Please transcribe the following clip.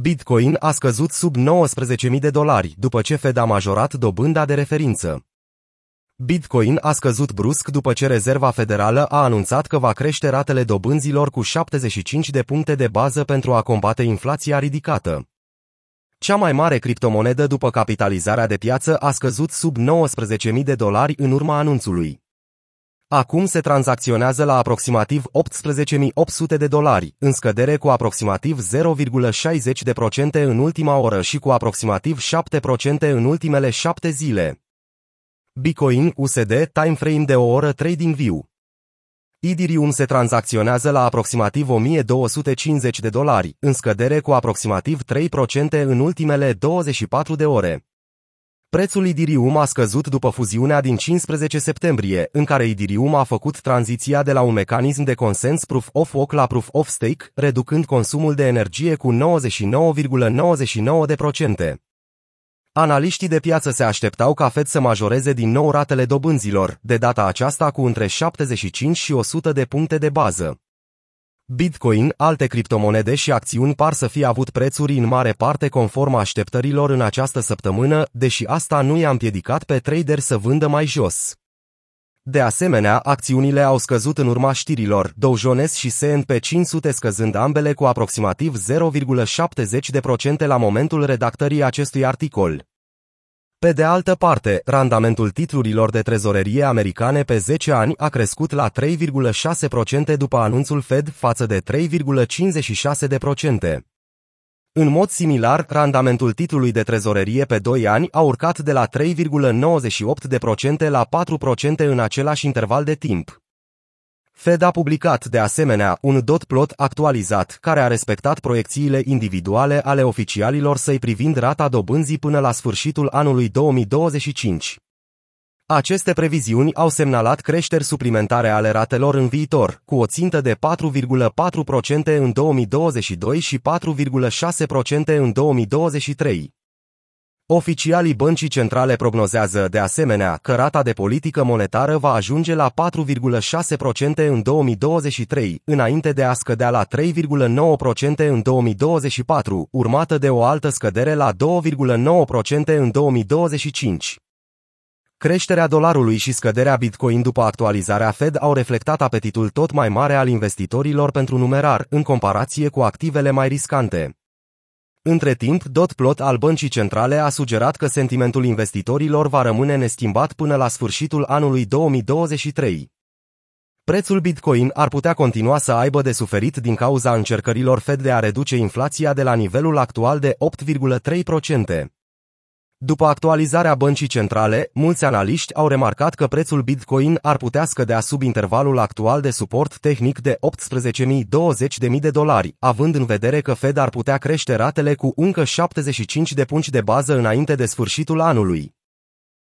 Bitcoin a scăzut sub 19.000 de dolari după ce Fed a majorat dobânda de referință. Bitcoin a scăzut brusc după ce Rezerva Federală a anunțat că va crește ratele dobânzilor cu 75 de puncte de bază pentru a combate inflația ridicată. Cea mai mare criptomonedă după capitalizarea de piață a scăzut sub 19.000 de dolari în urma anunțului. Acum se tranzacționează la aproximativ 18.800 de dolari, în scădere cu aproximativ 0,60% în ultima oră și cu aproximativ 7% în ultimele 7 zile. Bitcoin USD timeframe de o oră Trading View Ethereum se tranzacționează la aproximativ 1250 de dolari, în scădere cu aproximativ 3% în ultimele 24 de ore. Prețul Idirium a scăzut după fuziunea din 15 septembrie, în care Idirium a făcut tranziția de la un mecanism de consens Proof of Work la Proof of Stake, reducând consumul de energie cu 99,99%. Analiștii de piață se așteptau ca Fed să majoreze din nou ratele dobânzilor, de data aceasta cu între 75 și 100 de puncte de bază. Bitcoin, alte criptomonede și acțiuni par să fie avut prețuri în mare parte conform așteptărilor în această săptămână, deși asta nu i-a împiedicat pe trader să vândă mai jos. De asemenea, acțiunile au scăzut în urma știrilor, Dow Jones și S&P 500 scăzând ambele cu aproximativ 0,70% la momentul redactării acestui articol. Pe de altă parte, randamentul titlurilor de trezorerie americane pe 10 ani a crescut la 3,6% după anunțul Fed față de 3,56%. În mod similar, randamentul titlului de trezorerie pe 2 ani a urcat de la 3,98% la 4% în același interval de timp. Fed a publicat de asemenea un dot plot actualizat care a respectat proiecțiile individuale ale oficialilor săi privind rata dobânzii până la sfârșitul anului 2025. Aceste previziuni au semnalat creșteri suplimentare ale ratelor în viitor, cu o țintă de 4,4% în 2022 și 4,6% în 2023. Oficialii băncii centrale prognozează, de asemenea, că rata de politică monetară va ajunge la 4,6% în 2023, înainte de a scădea la 3,9% în 2024, urmată de o altă scădere la 2,9% în 2025. Creșterea dolarului și scăderea Bitcoin după actualizarea Fed au reflectat apetitul tot mai mare al investitorilor pentru numerar, în comparație cu activele mai riscante. Între timp, Dotplot al băncii centrale a sugerat că sentimentul investitorilor va rămâne neschimbat până la sfârșitul anului 2023. Prețul Bitcoin ar putea continua să aibă de suferit din cauza încercărilor Fed de a reduce inflația de la nivelul actual de 8,3%. După actualizarea băncii centrale, mulți analiști au remarcat că prețul Bitcoin ar putea scădea sub intervalul actual de suport tehnic de 18.020.000 de dolari, având în vedere că Fed ar putea crește ratele cu încă 75 de punci de bază înainte de sfârșitul anului.